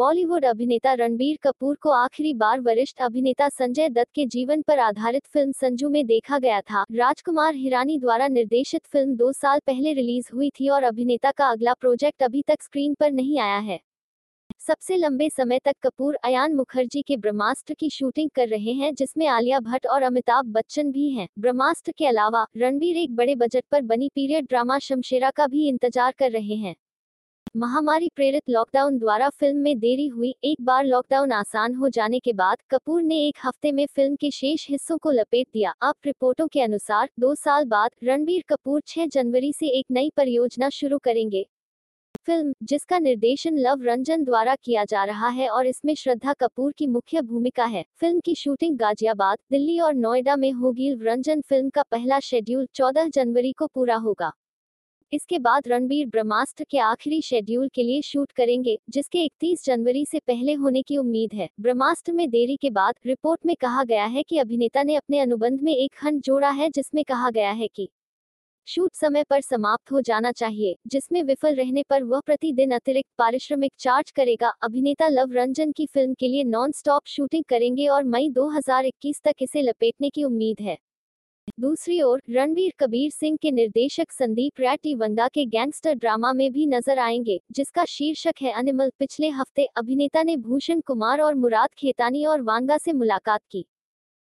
बॉलीवुड अभिनेता रणबीर कपूर को आखिरी बार वरिष्ठ अभिनेता संजय दत्त के जीवन पर आधारित फ़िल्म संजू में देखा गया था। राजकुमार हिरानी द्वारा निर्देशित फ़िल्म दो साल पहले रिलीज़ हुई थी और अभिनेता का अगला प्रोजेक्ट अभी तक स्क्रीन पर नहीं आया है। सबसे लंबे समय तक कपूर, अयान मुखर्जी के ब्रह्मास्त्र की शूटिंग कर रहे हैं, जिसमें आलिया भट्ट और अमिताभ बच्चन भी हैं। ब्रह्मास्त्र के अलावा, रणबीर एक बड़े बजट पर बनी पीरियड ड्रामा शमशेरा का भी इंतज़ार कर रहे हैं। महामारी प्रेरित लॉकडाउन द्वारा फ़िल्म में देरी हुई। एक बार लॉकडाउन आसान हो जाने के बाद कपूर ने एक हफ़्ते में फ़िल्म के शेष हिस्सों को लपेट दिया। अब रिपोर्टों के अनुसार, दो साल बाद रणबीर कपूर 6 जनवरी से एक नई परियोजना शुरू करेंगे। फ़िल्म, जिसका निर्देशन लव रंजन द्वारा किया जा रहा है और इसमें श्रद्धा कपूर की मुख्य भूमिका है। फ़िल्म की शूटिंग गाजियाबाद, दिल्ली और नोएडा में होगी। रंजन फ़िल्म का पहला शेड्यूल 14 जनवरी को पूरा होगा। इसके बाद रणबीर ब्रह्मास्त्र के आखिरी शेड्यूल के लिए शूट करेंगे, जिसके 31 जनवरी से पहले होने की उम्मीद है। ब्रह्मास्त्र में देरी के बाद रिपोर्ट में कहा गया है कि अभिनेता ने अपने अनुबंध में एक खंड जोड़ा है, जिसमें कहा गया है कि शूट समय पर समाप्त हो जाना चाहिए, जिसमें विफल रहने पर वह प्रतिदिन अतिरिक्त पारिश्रमिक चार्ज करेगा। अभिनेता लव रंजन की फ़िल्म के लिए नॉन स्टॉप शूटिंग करेंगे और मई 2021 तक इसे लपेटने की उम्मीद है। दूसरी ओर, रणवीर कबीर सिंह के निर्देशक संदीप रैटी वंगा के गैंगस्टर ड्रामा में भी नज़र आएँगे, जिसका शीर्षक है अनिमल। पिछले हफ़्ते अभिनेता ने भूषण कुमार और मुराद खेतानी और वांगा से मुलाकात की।